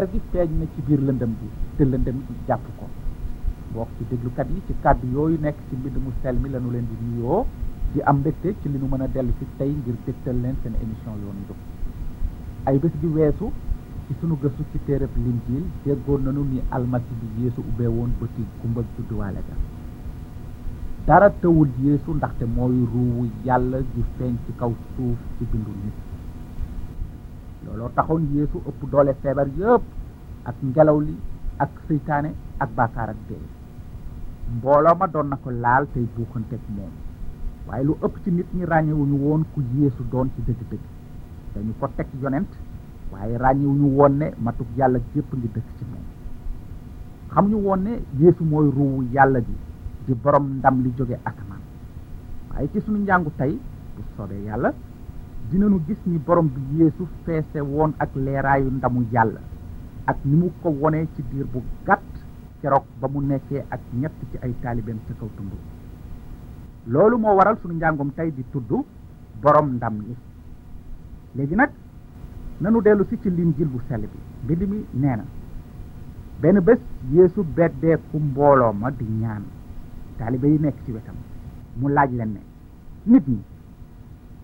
leer gi feeñ na ci biir lëndëm bi te lëndëm gi jàpp ko. Bokk ci déglukat yi ci kàddu yooyu nekk ci mbind mu sell mi lañu leen di nuyoo di am mbégte ci li nu mën a dellu ci tey ngir dégtal leen seen émission yoonu njub ay bés gi weesu ci sunu gëstu ci téereb linjiil déggoon nañu ni almasi bi yeesu ubbee woon bëti gumba judduwaale ga. Dara tëwul yeesu ndaxte mooy ruuwu yàlla gi feeñ ci kaw suuf ci bindu nit looloo taxoon yeesu ëpp doole feebar yëpp ak ngelaw li ak seytaane ak baakaar ak dee. Mbooloo ma doon na ko laal tey buuxanteeg moom. Waaye lu ëpp ci nit ñi ràññewuñu woon ku yeesu doon ci dëgg-dëgg. Dañu ko teg yonent waaye ràññewuñu woon ne matuk yàlla gépp ngi dëkk ci moom. Xamuñu woon ne yeesu mooy ruuwu yàlla bi di borom ndam li jóge asamaan waaye ci sunu njàngu tey bu soobee yàlla dinañu gis ni borom bi yeesu feese woon ak leeraayu ndamu yàlla ak ni mu ko wonee ci diir bu gàtt keroog ba mu nekkee ak ñett ci ay taalibeem ca kaw tund loolu moo waral sunu njàngum tey di tudd borom ndam li léegi nag nanu dellu si ci linjil bu sell bi mbind mi nee na benn bés yeesu beddeeku mbooloo ma di ñaan taalibe yi nekk ci wetam mu laaj leen ne nit ñi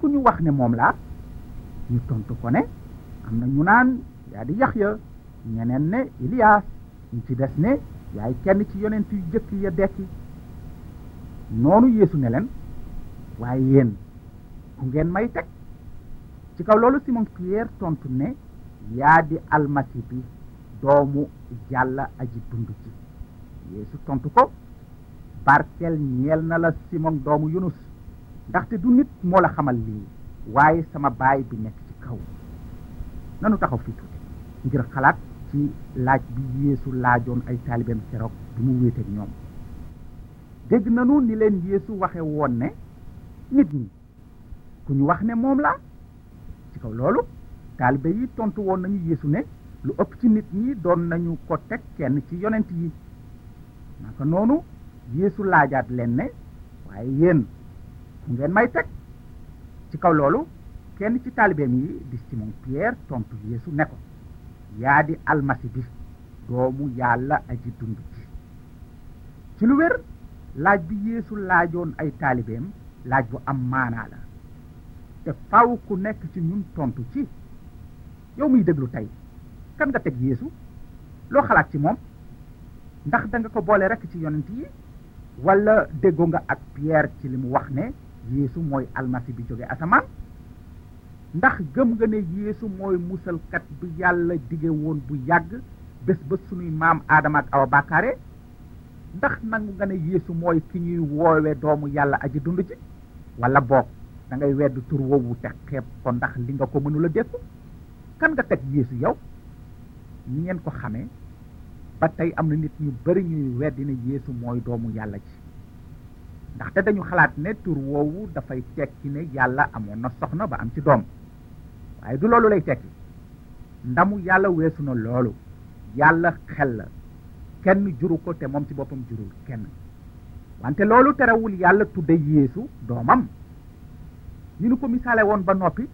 ku ñu wax ne moom laa ñu tontu ko ne am na ñu naan yaa di ñeneen ne Iliyaas ñu ci des ne yaay kenn ci yonent yu jëkk ya dekki. Noonu yeesu ne leen waaye yéen ku ngeen may teg. Ci kaw loolu Simon Pierre tontu ne yaa di almasi bi doomu yàlla aji dund ci yeesu tontu ko barkel ñeel na la Simon doomu Yunus ndaxte du nit moo la xamal lii. waaye sama baay bi nekk ci kaw. nanu taxaw fii tuuti. ngir xalaat ci laaj bi yeesu laajoon ay taalibeem keroog bi mu wéeteeg ñoom. dégg nanu ni leen yeesu waxe woon ne nit ñi ku ñu wax ne moom la. ci kaw loolu taalibe yi tontu woon nañu yeesu ne lu ëpp ci nit ñi doon nañu ko teg kenn ci yonent yi. naka noonu yeesu laajaat leen ne waaye yéen ngeen may teg. Ci kaw loolu kenn ci yi di Simon Pierre tontu yeesu ne ko yaa di almasi bi doomu yàlla aji dund ci. Ci lu wér laaj bi yeesu laajoon ay taalibeem laaj bu am maanaa la. Te faw ku nekk ci ñun tontu ci yow muy déglu tey kan nga teg yeesu? Loo xalaat ci moom? Ndax da nga ko boole rekk ci yonent yi? Wala déggoo nga ak Pierre ci li mu wax ne yeesu mooy almasi bi jóge asamaan. Ndax gëm nga ne yeesu mooy musalkat bi yàlla dige woon bu yàgg bés ba sunuy maam aadama ak awa bàkkaare ndax nangu nga ne yeesu mooy ki ñuy woowe doomu yàlla aji dund ci? Wala boog da ngay wedd tur woowu te xeeb ko ndax li nga ko mënula dékku? Kan nga teg yeesu yow? Ñi ngeen ko xamee ba tey am nit ñu bari ñuy weddi ne yeesu mooy doomu yàlla ci ndaxte dañu xalaat ne tur woowu dafay tekki ne yàlla amoon na soxna ba am ci doom waaye du loolu lay tekki ndamu yàlla weesu na loolu yàlla xel la kenn juru ko te moom ci boppam jurul kenn wante loolu terewul yàlla tudde yeesu doomam ñu nu ko misaale woon ba noppi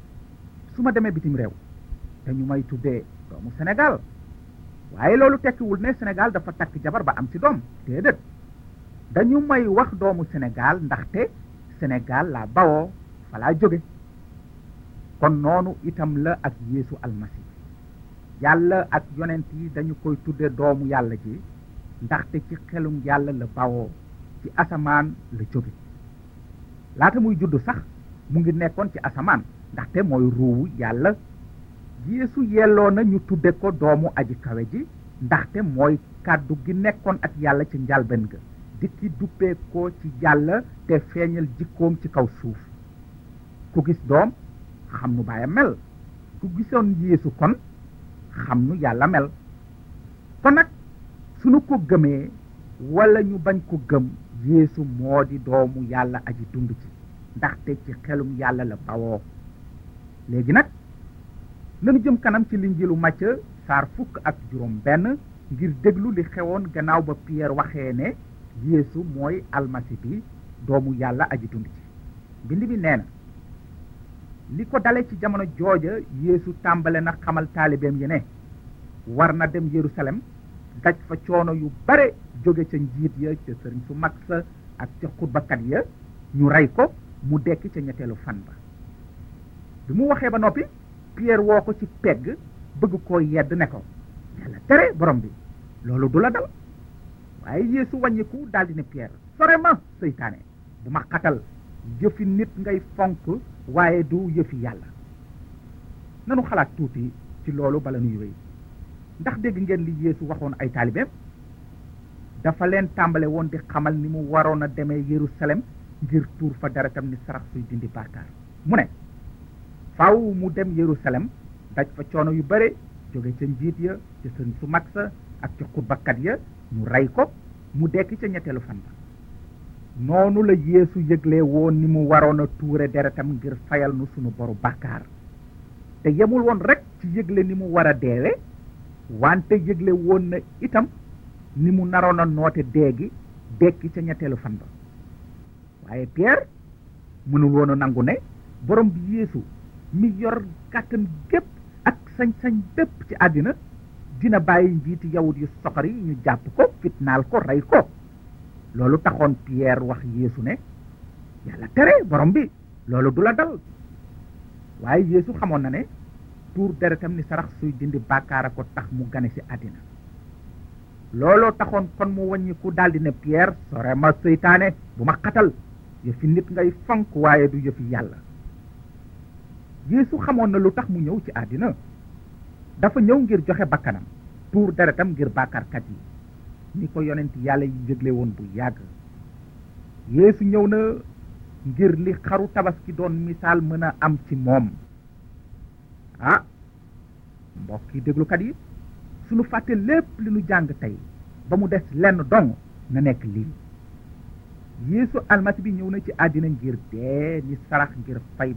su ma demee bitim réew te ñu may tuddee doomu Sénégal waaye loolu tekkiwul ne Sénégal dafa takk jabar ba am ci doom déedéet dañu may wax doomu Sénégal ndaxte Sénégal laa bawoo fa laa jóge. Kon noonu itam la ak Yeesu almasi yàlla ak yonent yi dañu koy tudde doomu yàlla ji ndaxte ci xelum yàlla la bawoo ci asamaan la jóge. Laata muy judd sax mu ngi nekkoon ci asamaan ndaxte mooy ruuwu yàlla. Yeesu yelloo na ñu tudde ko doomu aji kawe ji ndaxte mooy kàddu gi nekkoon ak yàlla ci njalben dikki duppee ko ci yàlla te feeñal jikkoom ci kaw suuf. Ku gis doom xam nu baayam mel. Ku gisoon Yeesu kon xam nu yàlla mel. Kon nag sunu ko gëmee wala ñu bañ ko gëm Yeesu moo di doomu yàlla aji dund ci ndaxte ci xelum yàlla la bawoo. Léegi nag nanu jëm kanam ci linjilu Macë saar fukk ak juróom benn ngir déglu li xewoon gannaaw ba Pierre waxee ne Yeesu mooy almasi bi doomu yàlla aji dund ci. Mbind bi nee na li ko dale ci jamono jooja Yeesu tàmbale na xamal war na dem Yerusalem daj fa coono yu bare jóge ca njiit ya ca sëriñ su mag sa ak ca xutbakat ya ñu rey ko mu dekki ca ñetteelu fan ba. Bi mu waxee ba noppi Pierre woo ko ci pegg bëgg koo yedd ne ko yàlla tere borom bi loolu du la dal waaye Yeesu wàññiku daldi ne Pierre sore ma seytaane bu ma xatal yëfi nit ngay fonk waaye du yëfi yàlla. Nanu xalaat tuuti ci loolu bala nuy wéy. Ndax dégg ngeen li Yeesu waxoon ay taalibeem? Dafa leen tàmbale woon di xamal ni mu waroon a demee Yerusalem ngir tuur fa deretam ni sarax suy dindi bàkkaar. Mu ne faaw mu dem Yerusalem daj fa coono yu bare jóge ca njiit ya ca su mag sa ak ca xutbakat ya ñu rey ko mu dekki ca ñetteelu ba. Noonu la Yeesu yëgle woon ni mu waroon a tuure deretam ngir fayal nu sunu boru bàkkaar. Te yemul woon rek ci yëgle ni mu war a deewe wante yëgle woon na itam ni mu naroon a noote deegi dekki ca ñetteelu fan ba. Waaye Pierre mënul woon a nangu ne borom bi Yeesu mi yor kàttan gépp ak sañ-sañ bépp ci àddina dina bàyyi njiiti yawut yu soxor yi ñu jàpp ko fitnaal ko rey ko. Loolu taxoon Pierre wax Yeesu ne yàlla tere borom bi loolu du la dal. Waaye Yeesu xamoon na ne tuur deretam ni sarax suy dindi bàkkaar a ko tax mu gane ci àddina. Looloo taxoon kon mu wàññiku daldi ne Pierre sore ma seytaane bu ma xatal. Yëfi nit ngay fonk waaye du yëfi yàlla. Yeesu xamoon na lu tax mu ñëw ci àddina dafa ñëw ngir joxe bakkanam tuur deretam ngir bàkkaarkat yi. Ni ko yonent yàlla yi yëgle woon bu yàgg. Yeesu ñëw na ngir li xaru tabaski doon misaal mën a am ci moom. Ah mbokk yi déglukat yi sunu fàtte lépp li nu jàng tey ba mu des lenn dong na nekk lii. Yeesu almasi bi ñëw na ci àddina ngir dee ni sarax ngir fay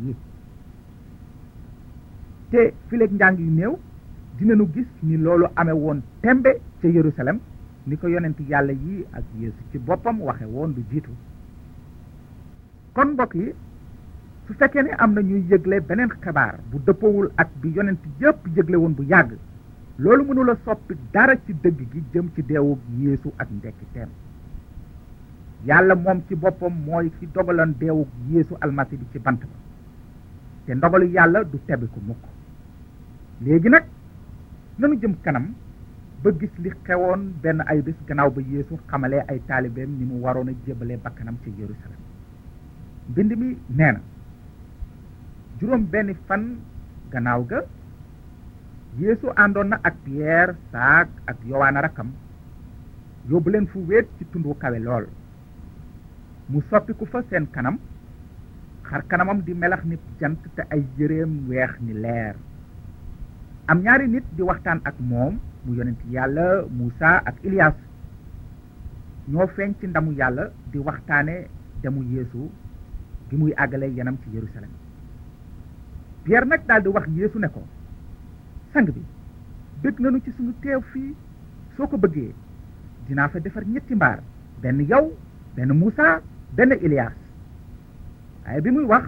yi te fileeg njàng yu néew dinañu gis ni loolu amee woon tembe ca Yerusalem ni ko yonent yàlla yi ak Yeesu ci boppam waxe woon du jiitu. Kon mbokk yi su fekkee ne am na ñuy yëgle beneen xibaar bu dëppawul ak bi yonent yépp yëgle woon bu yàgg loolu mënula soppi dara ci dëgg gi jëm ci deewug Yeesu ak ndekkiteem. Yàlla moom ci boppam mooy ki dogaloon deewug Yeesu almasi bi ci bant ba. Te ndogalu yàlla du tebbi ko mukk léegi nag nanu jëm kanam ba gis li xewoon benn ay bés gannaaw ba Yeesu xamalee ay taalibeem ni mu waroon a jébalee bakkanam ci Yerusalem. Mbind mi nee na juróom benn fan gannaaw ga Yeesu àndoon na ak Pierre saak ak Yowaana rakkam yóbbu leen fu wéet ci tund wu kawe lool. Mu soppiku fa seen kanam xar kanamam di melax ni jant te ay yëreem weex ni leer. Am ñaari nit di waxtaan ak moom mu yonent yàlla Muusa ak Ilias. Ñoo feeñ ci ndamu yàlla di waxtaane demu Yeesu gi muy àggale yanam ci Yerusalem. Pierre nag daal di wax Yeesu ne ko sang bi bëgg nañu ci suñu teew fii? Soo ko bëggee dinaa fa defar ñetti mbaar benn yow benn Muusa benn Ilias. Waaye bi muy wax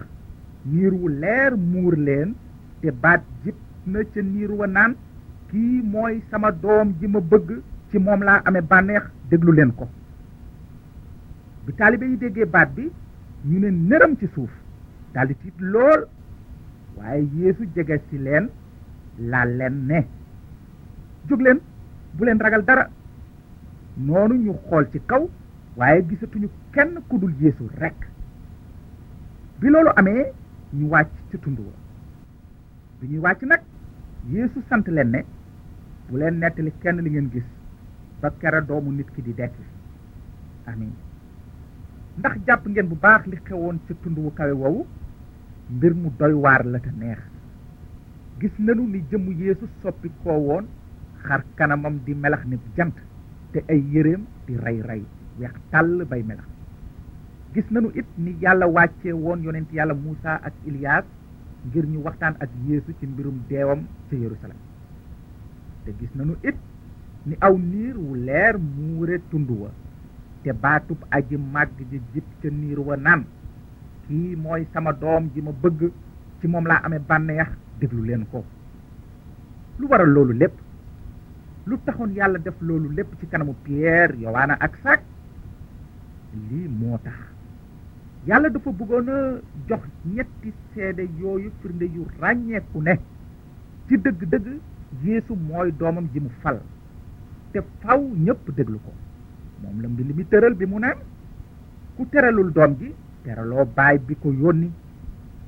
niir wu leer muur leen te baat jib na ca niir wa naan kii mooy sama doom ji ma bëgg ci moom laa amee bànneex déglu leen ko. Bi taalibe yi déggee baat bi ñu ne nëram ci suuf daldi tiit lool waaye Yeesu jege ci leen laal leen ne leen bu leen ragal dara. Noonu ñu xool ci kaw waaye gisatuñu kenn ku dul Yeesu rekk. Bi loolu amee ñu wàcc ci tund wa. Bi ñuy wàcc nag Yeesu sant leen ne bu leen nettali kenn li ngeen gis ba kera doomu nit ki di dekki amin. Ndax jàpp ngeen bu baax li xewoon ca tund wu kawe woowu? Mbir mu doy waar la te neex. Gis nanu ni jëmm yéesu soppi koo woon xar kanamam di melax ni jant te ay yéreem di rey rey weex tàll bay melax. Gis nanu it ni yàlla wàcce woon yonent yàlla Muusa ak Ilias ngir ñu waxtaan ak Yeesu ci mbirum deewam ca Yerusalem. Te gis nanu it ni aw niir wu leer muure tund wa te baatub aji màgg ji jib ca niir wa naan kii mooy sama doom ji ma bëgg ci moom laa amee bànneex déglu leen ko. Lu waral loolu lépp? Lu taxoon yàlla def loolu lépp ci kanamu Pierre Yowaana ak Sak lii moo tax yàlla dafa bëggoon a jox ñetti seede yooyu firnde yu ràññeeku ne ci dëgg-dëgg Yeesu mooy doomam ji mu fal. Te faw ñépp déglu ko. Moom la mbind mi tëral bi mu naan ku teralul doom ji teraloo baay bi ko yónni.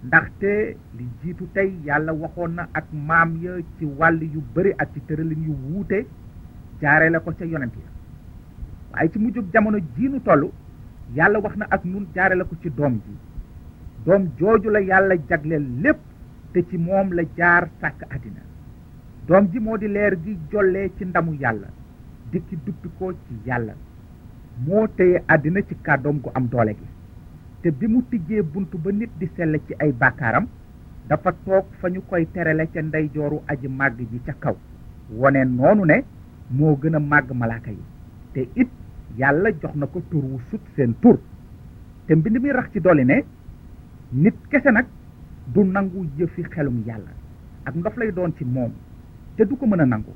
Ndaxte li jiitu tey yàlla waxoon na ak maam ya ci wàll yu bari ak ci tëralin yu wuute jaare ko ca yonent ya. Waaye ci mujjug jamono jiinu toll yàlla wax na ak nun jaare la ko ci doom ji. Doom jooju la yàlla jagleel lépp te ci moom la jaar sàkk àddina. Doom ji moo di leer gi jollee ci ndamu yàlla dikki duppi ko ci yàlla. Moo téye àddina ci kàddoom gu am doole gi. Te bi mu tijjee bunt ba nit di sell ci ay bàkkaaram dafa toog fa ñu koy terale ca ndeyjooru aji màgg ji ca kaw. Wone noonu ne moo gën a màgg malaaka yi. Te it yàlla jox na ko tur wu sut seen tur. Te mbind mi rax ci dolli ne nit kese nag du nangu yëfi xelum yàlla. Ak ndof lay doon ci moom te du ko mën a nangu.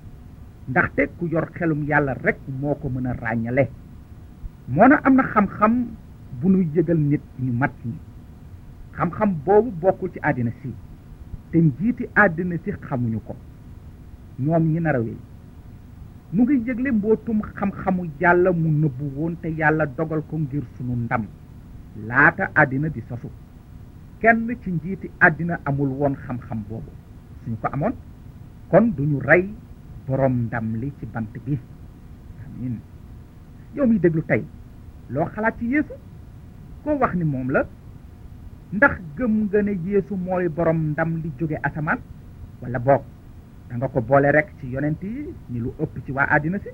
Ndaxte ku yor xelum yàlla rek moo ko mën a ràññale. Moo na am na xam-xam bu nu yëgal nit ñu mat ñi. Xam-xam boobu bokkul ci àddina si te njiiti àddina si xamuñu ko. Ñoom ñi nu ngi yëgle mbootum xam-xamu yàlla mu nëbbu woon te yàlla dogal ko ngir sunu ndam. Laata àddina di sosu kenn ci njiiti àddina amul woon xam-xam boobu. Suñu ko amoon kon duñu rey boroom ndam li ci bant bi. Amin. Yow mi déglu tey loo xalaat ci yeesu? Koo wax ni moom la? Ndax gëm nga ne yeesu mooy borom ndam li jóge asamaan? Wala boog da nga ko boole rek ci yonent yi ni lu ëpp ci waa àddina si.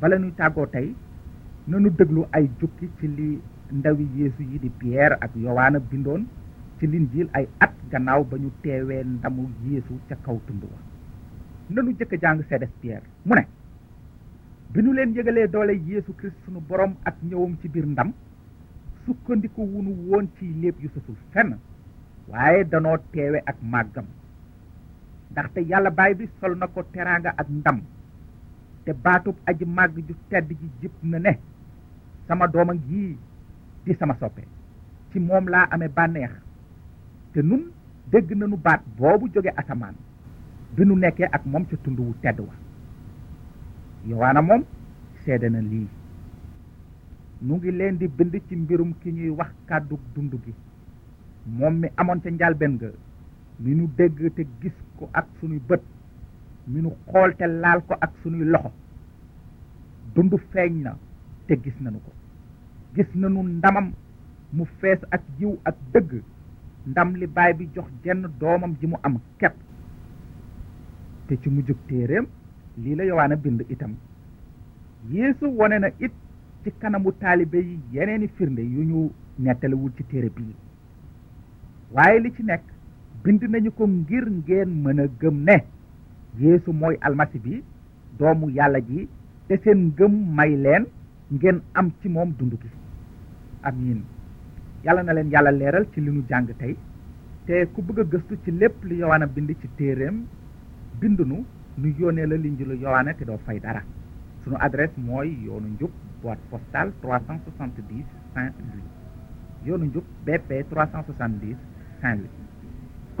Bala ñuy tàggoo tey nanu déglu ay jukki ci li ndawi yeesu yi di Pierre ak Yowaana bindoon ci linjiil ay at gannaaw ba ñu teewee ndamu yeesu ca kaw tund wa. Nanu jëkk jàng seedes Pierre mu ne bi nu leen yëgalee doole yeesu kirist sunu borom ak ñëwam ci biir ndam sukkandiku wunu woon ci lépp yu sosul fenn waaye danoo teewe ak màggam. Ndaxte yàlla baay bi sol na ko ak ndam. Te baatub aji màgg ju tedd ji na ne sama dooma ngi di sama soppe. Ci moom laa amee bànneex. Te nun dégg nañu baat boobu jóge asamaan. Bi nu nekkee ak moom ca tund wu tedd wa. Yowaana moom seede na lii. Nu ngi leen di bind ci mbirum ki ñuy wax kàddu dund gi. Moom mi amoon ca njalben ga mi nu dégg te gis ko ak sunuy bët mi nu xool te laal ko ak sunuy loxo dund feeñ na te gis nanu ko. Gis nanu ndamam mu fees ak jiw ak dëgg ndam li baay bi jox jenn doomam ji mu am kepp te ci mujjug téeréem lii la yowaana bind itam. Yéesu wone na it ci kanamu taalibe yi yeneeni firnde yu ñu nettalewul ci téere bii. Waaye li ci nekk bind nañu ko ngir ngeen mën a gëm ne yeesu mooy almasi bi doomu yàlla ji te seen ngëm may leen ngeen am ci moom dund gi. Amiin yàlla na leen yàlla leeral ci li nu jàng tey. Te ku bëgg a gëstu ci lépp li yowaana bind ci téeréem bind nu nu yónnee la linjilu yowaana te doo fay dara. Sunu adresse mooy yoonu njub boîte postale 370 Saint-Louis. Yoonu njub BP 370 Saint-Louis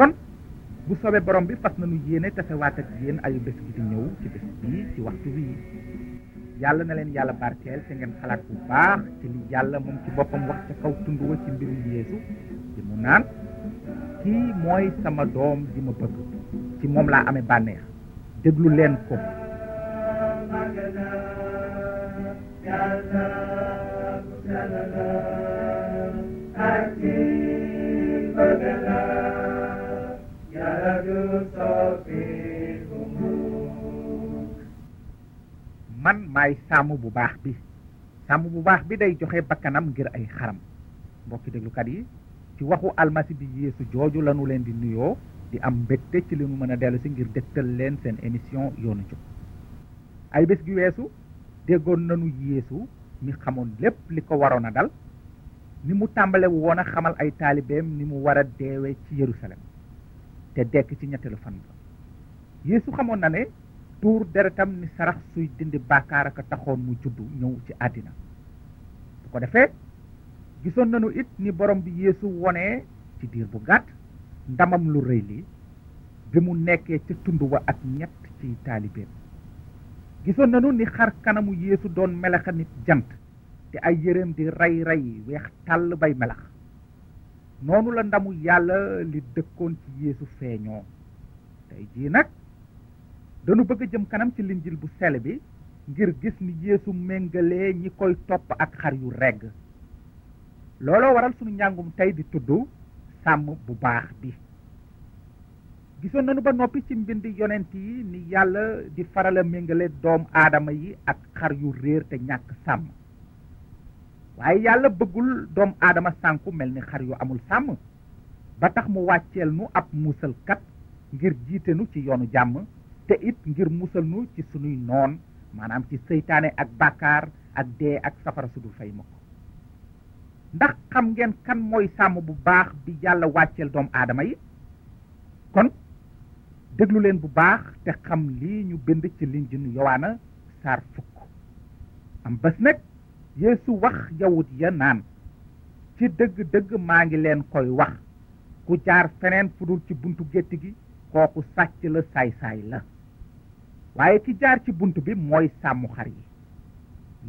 kon bu soobee borom bi fas nañu yéene tasewaat ak yéen ayu bés gi di ñëw ci bés bii ci waxtu wii yàlla na leen yàlla barkeel te ngeen xalaat bu baax ci li yàlla moom ci boppam wax ca kaw tund wa ci mbirum yeesu di mu naan kii mooy sama doom ji ma bëgg ci moom laa amee bànneex déglu leen ko man maay sàmm bu baax bi. Sàmm bu baax bi day joxe bakkanam ngir ay xaram. Mbokki déglukat yi ci waxu almasi bi yeesu jooju lanu leen di nuyoo di am mbégte ci li nu dellu si ngir dëgtal leen seen émission yoonu njub ay bés gi weesu déggoon nanu yeesu mi xamoon lépp li ko waroon a dal ni mu tàmbale woon a xamal ay taalibeem ni mu war a ci Yerusalem te dekk ci ñetteelu fan ba. Yeesu xamoon na ne tuur deretam ni sarax suy dindi bàkkaar ak taxoon mu juddu ñëw ci àddina. Bu ko defee gisoon nañu it ni borom bi yeesu wone ci diir bu gàtt ndamam lu rëy li bi mu nekkee ca tund wa ak ñett ci taalibeem. Gisoon nañu ni xar kanamu yeesu doon melaxa nit jant te ay yéreem di ray ray weex tàll bay melax noonu la ndamu yàlla li dëkkoon ci yeesu feeñoo tey jii nag dañu bëgg jëm kanam ci linjil bu sell bi ngir gis ni yeesu méngalee ñi koy topp ak xar yu regg. Looloo waral sunu njàngum tey di tudd sàmm bu baax bi. Gisoon nañu ba noppi ci mbind yonent yi ni yàlla di faral a méngale doom aadama yi ak xar yu réer te ñàkk sàmm waaye yàlla bëggul doom aadama sànku mel ni xar yu amul sàmm. Ba tax mu wàcceel nu ab musalkat ngir jiite nu ci yoonu jàmm te it ngir musal nu ci sunuy noon maanaam ci seytaane ak bàkkaar ak dee ak safara su dul fay mukk. Ndax xam ngeen kan mooy sàmm bu baax bi yàlla wàcceel doom aadama yi? Kon déglu leen bu baax te xam lii ñu bind ci linjinu yowaana saar fukk. Am nag yeesu wax yawut ya naan. Ci dëgg-dëgg maa ngi leen koy wax. Ku jaar feneen fu dul ci buntu gétt gi kooku sàcc la saay-saay la. Waaye ki jaar ci bunt bi mooy sàmm xar yi.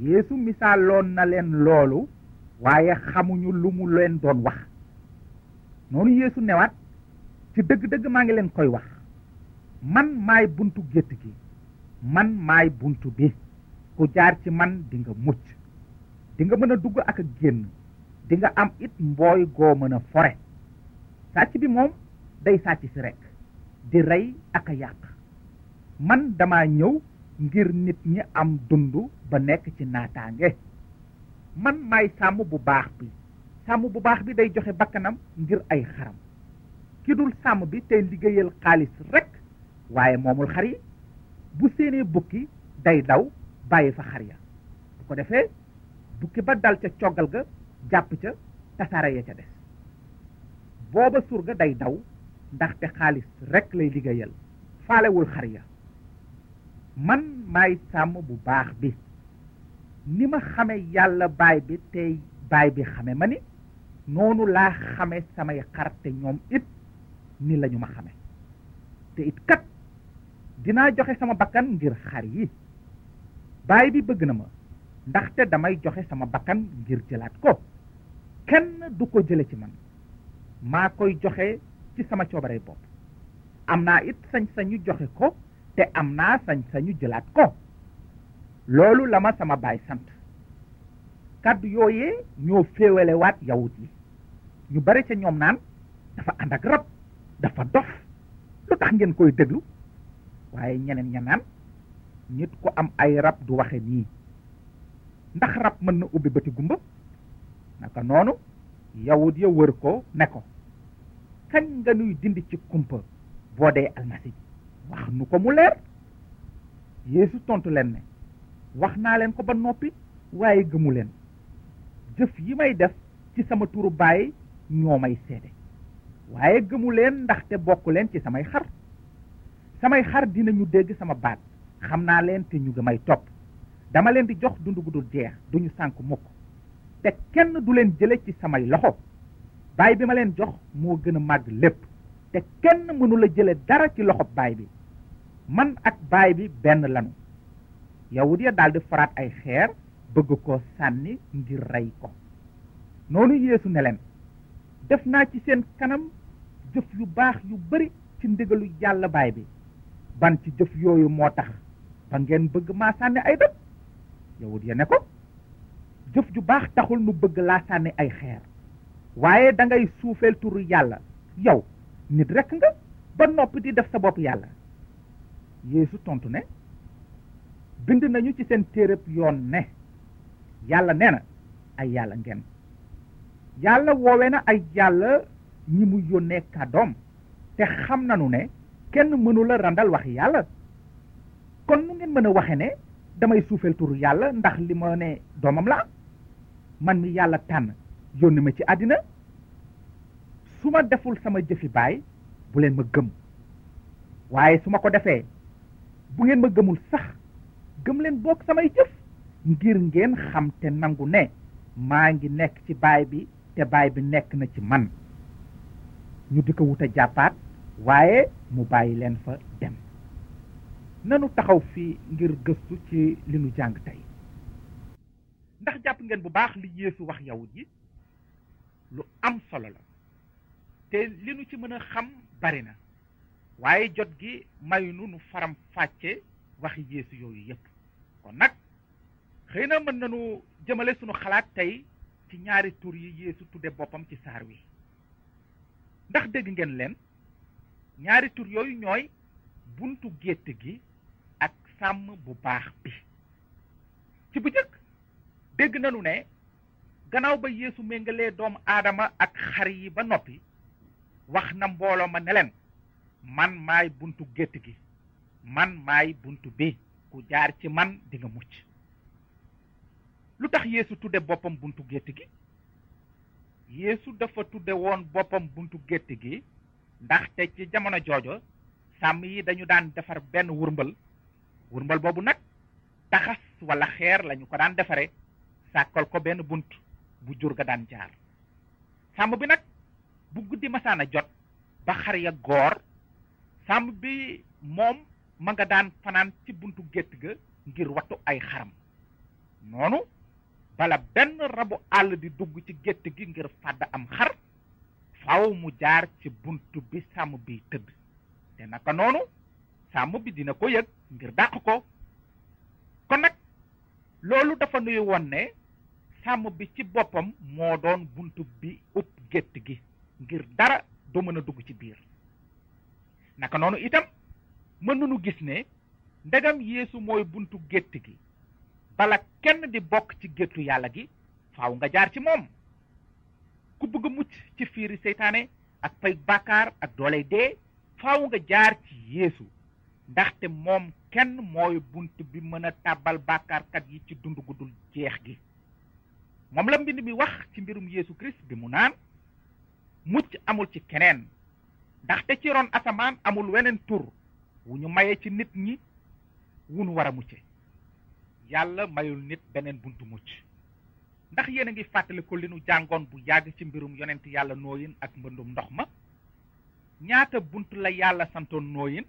Yeesu misaaloon na leen loolu waaye xamuñu lu mu leen doon wax. Noonu yeesu newaat ci dëgg-dëgg maa ngi leen koy wax. Man maay buntu gétt gi. Man maay buntu bi. Ku jaar ci man di nga mucc di nga mën a dugg ak génn. Di nga am it mbooy goo mën a fore. Sàcc bi moom day sàcc si rekk di rey ak a man dama ñëw ngir nit ñi am dund ba nekk ci naataange. Man maay sàmm bu baax bi. Sàmm bu baax bi day joxe bakkanam ngir ay xaram. Ki dul sàmm bi tey liggéeyal xaalis rekk waaye moomul xar yi. Bu séenee bukki day daw bàyyi fa xar ya. Ko defee bukki ba dal ca coggal ga jàpp ca tasaare ya ca des. Booba surga day daw ndaxte xaalis rekk lay liggéeyal faalewul xar ya. Man maay sàmm bu baax bi. Ni ma xame yàlla baay bi tey baay bi xame ma ni noonu laa xame samay xar te it ni lañu ma xame. Te it kat dinaa joxe sama bakkan ngir xar yi. Baay bi bëgg na ma ndaxte damay joxe sama bakkan ngir jëlaat ko. Kenn du ko jële ci man. Maa koy joxe ci sama coobare bopp. Am naa it sañ-sañu joxe ko te am naa sañ-sañu jëlaat ko. Loolu la ma sama baay sant. Kàddu yooyee ñoo féewalewaat yawut yi. Ñu bare ca ñoom naan dafa ànd ak rab dafa dof. Lu tax ngeen koy déglu? Waaye ñeneen ña nit ko am ay rab du waxe nii ndax rab mën na ubbi bëti gumba? Naka noonu yawut ya wër ko ne ko kañ nga nuy dindi ci kumpa boo dee almasi wax nu ko mu leer. Yeesu tontu leen ne wax naa leen ko ba noppi waaye gëmu leen. Jëf yi may def ci sama turu baay ñoo may seede. Waaye gëmu leen ndaxte bokk leen ci samay xar. Samay xar dinañu dégg sama baat. Xam naa leen ñu ngi may topp dama leen di jox dund gu dul jeex duñu sànk mukk. Te kenn du leen jële ci samay loxo. Baay bi ma leen jox moo gën a màgg lépp. Te kenn mënu la jële dara ci loxo baay bi. Man ak baay bi benn lanu yawut ya daldi faraat ay xeer bëgg ko sànni ngir rey ko. Noonu yeesu ne leen def naa ci seen kanam jëf yu baax yu bari ci ndigalu yàlla baay bi. Ban ci jëf yooyu moo ba ngeen bëgg maa sànni ay yawut ya ko jëf ju baax taxul nu bëgg laa ay xeer. waaye da ngay suufeel turu yàlla. yow nit rekk nga ba noppi di def sa bopp yàlla. Yeesu tontu ne bind nañu ci seen téereb yoon ne yàlla nee na ay yàlla ngeen. Yàlla woowe na ay yàlla ñi mu yónnee kàddoom te xam nanu ne kenn mënula randal wax yàlla. Kon nu ngeen mën a waxe damay suufeel turu yàlla ndax li ma ne doomam la man mi yàlla tànn yónni ma ci àddina. su ma deful sama jëfi baay bu leen ma gëm. waaye su ma ko defee bu ngeen ma gëmul sax gëm leen bokk samay jëf ngir ngeen xam te nangu ne maa ngi nekk ci baay bi te baay bi nekk na ci man. ñu di ko wut a jàppaat waaye mu bàyyi leen fa nanu taxaw fii ngir gëstu ci li nu jàng tey. ndax jàpp ngeen bu baax li Yeesu wax yawut yi? lu am solo la. te li nu ci mën a xam bari na. waaye jot gi nu faram fàcce waxi Yeesu yooyu yépp. kon nag xëy na nañu jëmale sunu xalaat tey ci ñaari tur yi Yeesu tudde boppam ci saar wi. ndax dégg ngeen leen? ñaari tur yooyu ñooy buntu gétt gi sàmm bu baax bi. Ci bu jëkk dégg nañu ne gannaaw ba Yeesu méngalee doomu aadama ak xar yi ba noppi wax na mbooloo ma ne leen man maay buntu gétt gi man maay buntu bi ku jaar ci man di nga mucc. Lu tax Yeesu tudde buntu gétt gi? Yeesu dafa tudde woon boppam buntu gétt gi ndaxte ci jamono joojo sàmm yi dañu daan defar benn wurmbal wurmbal boobu nag taxas wala xeer lañu ko daan defare sàkkal ko benn bunt bu jur ga daan jaar. Sàmm bi nag bu guddi masaana jot ba xar ya goor sàmm bi moom ma nga daan fanaan ci buntu gétt ga ngir wattu ay xaram. Noonu bala benn rabu àll di dugg ci gétt gi ngir fàdd am xar faw mu jaar ci bunt bi sàmm bi tëdd. Te naka noonu sàmm bi dina ko yëg ngir dàq ko. kon nag loolu dafa nuy won ne sàmm bi ci boppam moo doon bunt bi upp gétt gi ngir dara du mën a dugg ci biir. naka noonu itam mën nañu gis ne ndegam yeesu mooy buntu gétt gi. bala kenn di bokk ci géttu yàlla gi faaw nga jaar ci moom. ku bëgg mucc ci fiiri seytaane ak pay bàkkaar ak dooley dee faaw nga jaar ci yeesu. ndaxte moom kenn mooy bunt bi mën a tàbbal bàkkaarkat yi ci dund gu dul jeex gi. Moom la mbind mi wax ci mbirum yeesu kirist bi mu naan mucc amul ci keneen ndaxte ci ron asamaan amul weneen tur wu ñu maye ci nit ñi wu nu war a mayul nit beneen buntu mucc. Ndax yéen a ngi fàttaliku li nu jàngoon bu yàgg ci mbirum yonent yàlla nooyin ak mbëndum ndox ma? Ñaata bunt la yàlla santoon nooyin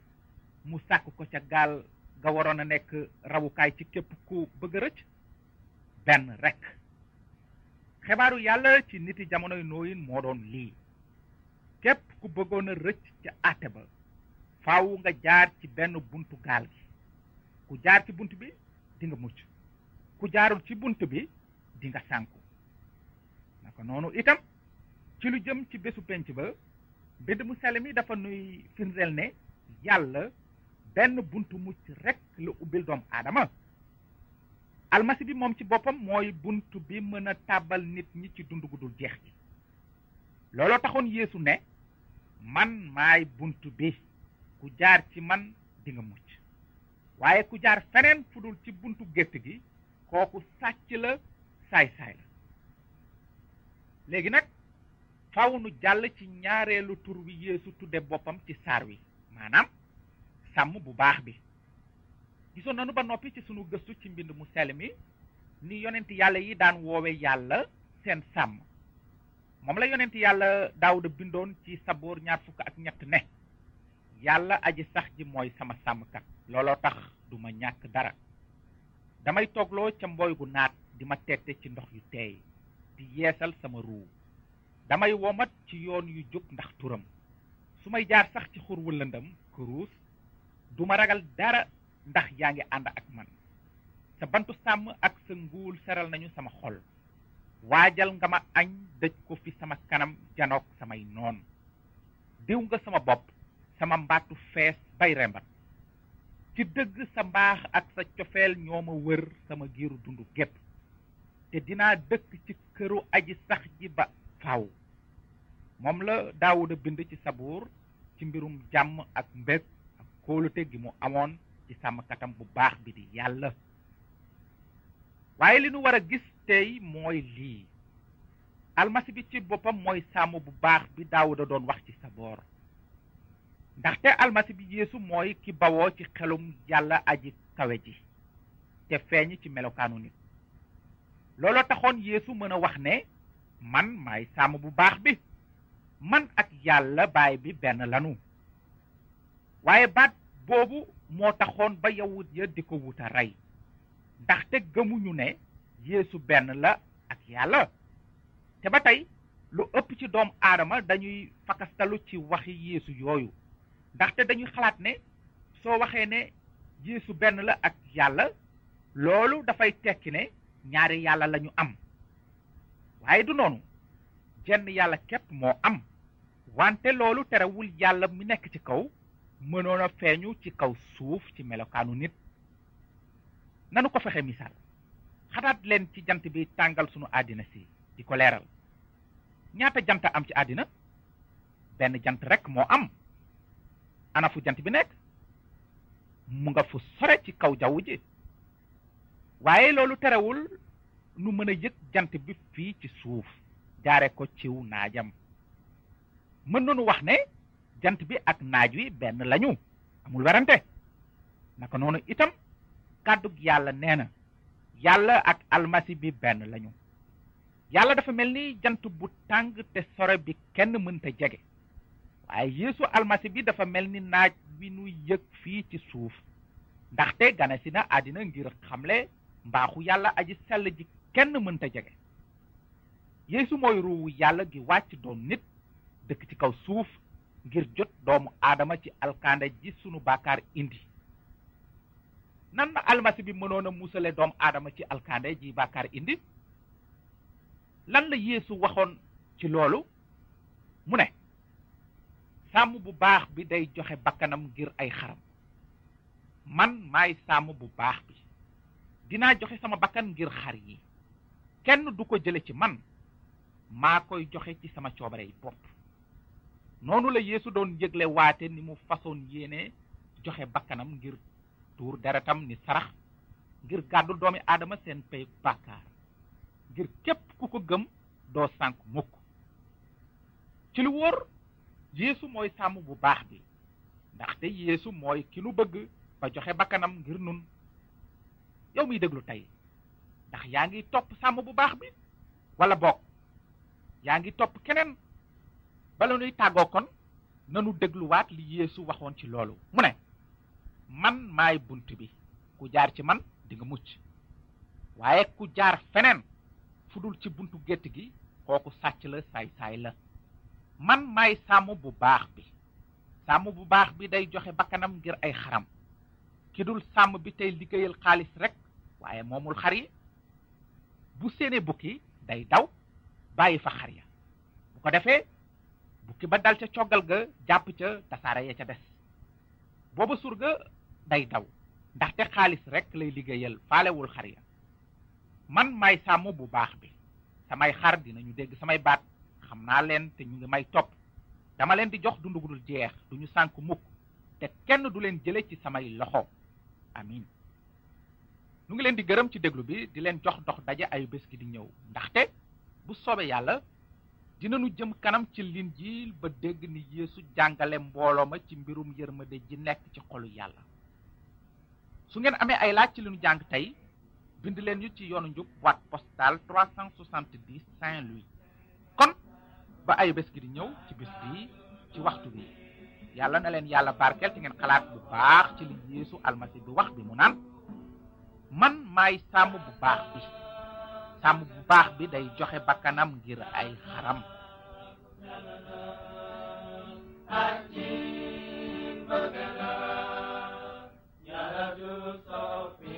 mu sàkk ko ca gaal ga waroon a nekk rawukaay ci képp ku bëgg a rëcc benn rekk. Xebaaru yàlla ci niti jamonoy nooyin moo doon lii. Képp ku bëggoon a rëcc ca àtte ba faaw nga jaar ci benn buntu gaal gi. Ku jaar ci bunt bi di nga mucc. Ku jaarul ci bunt bi di nga sànku. Naka noonu itam ci lu jëm ci bésu penc ba mbind mu sell mi dafa nuy firndeel ne yàlla benn buntu mucc rekk la ubbil doom aadama. Almasi bi moom ci boppam mooy bunt bi mën a tàbbal nit ñi ci dund gu dul jeex gi. Looloo taxoon yeesu ne man maay bunt bi. Ku jaar ci man di nga mucc. Waaye ku jaar feneen fu dul ci buntu gétt gi kooku sàcc la saay-saay la. Léegi nag faw nu jàll ci ñaareelu tur wi yeesu tudde boppam ci saar wi maanaam sàmm bu baax bi gisoon nanu ba noppi ci sunu gëstu ci mbind mu sell mi ni yonent yàlla yi daan woowe yàlla seen sàmm. Moom la yonent yàlla daawuda bindoon ci saboor ñaar fukk ak ñett ne yàlla aji sax ji mooy sama sàmmkat looloo tax du ma ñàkk dara. Damay toogloo ca mbooy gu naat di ma tette ci ndox yu teey di yeesal sama ruu. Damay womat ci yoon yu jub ndax turam. Su may jaar sax ci xur wu kuruus du ma ragal dara ndax yaa ngi ànd ak man. Sa bantu sàmm ak sa nguul seral nañu sama xol. Waajal nga ma añ dëj ko fi sama kanam janoog samay noon. Diw nga sama bopp sama mbaatu fees bay rembat. Ci dëgg sa mbaax ak sa cofeel wër sama giiru dundu gépp. Te dinaa dëkk ci këru aji sax ji ba faaw moom la daawuda bind ci sabuur ci mbirum jàmm ak kóolute gi mu amoon ci sàmmkatam bu baax bi di yàlla. waaye li nu war a gis tey mooy lii. almasi bi ci boppam mooy sàmm bu baax bi daawuda doon wax ci saboor. ndaxte almasi bi yeesu mooy ki bawoo ci xelum yàlla aji kawe ji te feeñ ci melokaanu nit. looloo taxoon yeesu mën a wax ne man maay sàmm bu baax bi. Man ak yàlla baay bi benn lanu. Waaye baat boobu moo taxoon ba yawut ya di ko wuta rey. Ndaxte gëmuñu ne yeesu benn la ak yàlla. Te ba tey lu ëpp ci doom aadama dañuy fakastalu ci waxi yeesu dañuy ne soo waxee ne yeesu benn la ak yàlla loolu dafay tekki ne ñaari yàlla lañu am. Waaye du noonu. Jenn yàlla am. Wante loolu terewul yàlla mi nekk ci kaw mënoon a feeñu ci kaw suuf ci melokaanu nit. Nanu ko fexe misaal. Xalaat leen ci jant bi tàngal sunu àddina si di ko leeral. Ñaata jant am ci àddina? Benn jant rek moo am. Ana fu jant bi nekk? Mu nga fu sore ci kaw jaww ji. Waaye loolu terewul nu mën a jant bi fii ci suuf jaare ko ciw wax ne jant bi ak naaj wi benn lañu. Amul werante. Naka noonu itam kàddug yàlla nee na yàlla ak almasi bi benn lañu. Yàlla dafa mel ni jant bu tàng te sore bi kenn mënta jege. Waaye yeesu almasi bi dafa mel ni naaj wi nu yëg fii ci suuf. Ndaxte ganesi na àddina ngir xamle mbaaxu yàlla aji sell ji kenn mënta jege. Yeesu mooy ruuwu yàlla gi wàcc doon nit dëkk ci kaw suuf ngir jot doomu aadama ci alkande ji sunu bàkkaar indi. Nan na almasi bi mënoon a musale doomu aadama ci alkande ji bàkkaar indi? Lan la yeesu waxoon ci loolu? Mu ne sàmm bu baax bi day joxe bakkanam ngir ay xaram. Man maay sàmm bu baax bi. Dinaa joxe sama bakkan ngir xar yi. Kenn du ko jële ci man. Maa koy joxe ci sama coobare yi noonu la yeesu doon yëgle waate ni mu façon yéene joxe bakkanam ngir tuur deretam ni sarax ngir gàddu doomi aadama seen pay bàkkaar ngir képp ku ko gëm doo sànk mukk. Ci lu wóor yeesu mooy sàmm bu baax bi ndaxte yeesu mooy ki nu bëgg ba joxe bakkanam ngir nun. Yow miy déglu tey ndax yaa ngi topp bu baax bi wala bokk? Yaa ngi topp keneen bala nuy tàggoo kon nanu dégluwaat li yeesu waxoon ci loolu. Mu ne man maay bunt bi. Ku jaar ci man di nga mucc. Waaye ku jaar feneen fu dul ci buntu gétt gi kooku sàcc la saay-saay la. Man maay sàmm bu baax bi. Sàmm bu baax bi day joxe bakkanam ngir ay xaram. Ki dul sàmm bi tey liggéeyal xaalis rek waaye moomul xar yi. Bu séenee bukki day daw bàyyi fa xar ya. Bu ko defee bukki ba dal ca coggal ga jàpp ca tasaare ya ca des. Booba surga day daw ndaxte xaalis rek lay liggéeyal faalewul xar ya. Man maay sàmm bu baax bi. Samay xar dinañu dégg samay baat xam naa leen te ñu ngi may topp. Dama leen di jox dundu gu jeex duñu sànk mukk te kenn du leen jële ci samay loxo. Amin. Nu ngi leen di gërëm ci déglu bi di leen jox dox daje ay bés gi di ñëw. Ndaxte bu soobee yàlla dinañu jëm kanam ci linjiil ba dégg ni yeesu jàngale mbooloo ma ci mbirum yërmande ji nekk ci xolu yàlla. Su ngeen amee ay laaj ci li nu jàng tey bind leen ñu ci yoonu njub boîte postale 370 Saint-Louis. Kon ba ayu bés gi di ñëw ci bis bi ci waxtu bi. Yàlla na leen yàlla barkeel te ngeen xalaat bu baax ci li yeesu almasi bi wax bi mu naan man maay sàmm bu baax bi sàmm bu baax bi day joxe bakkanam ngir ay Sofi.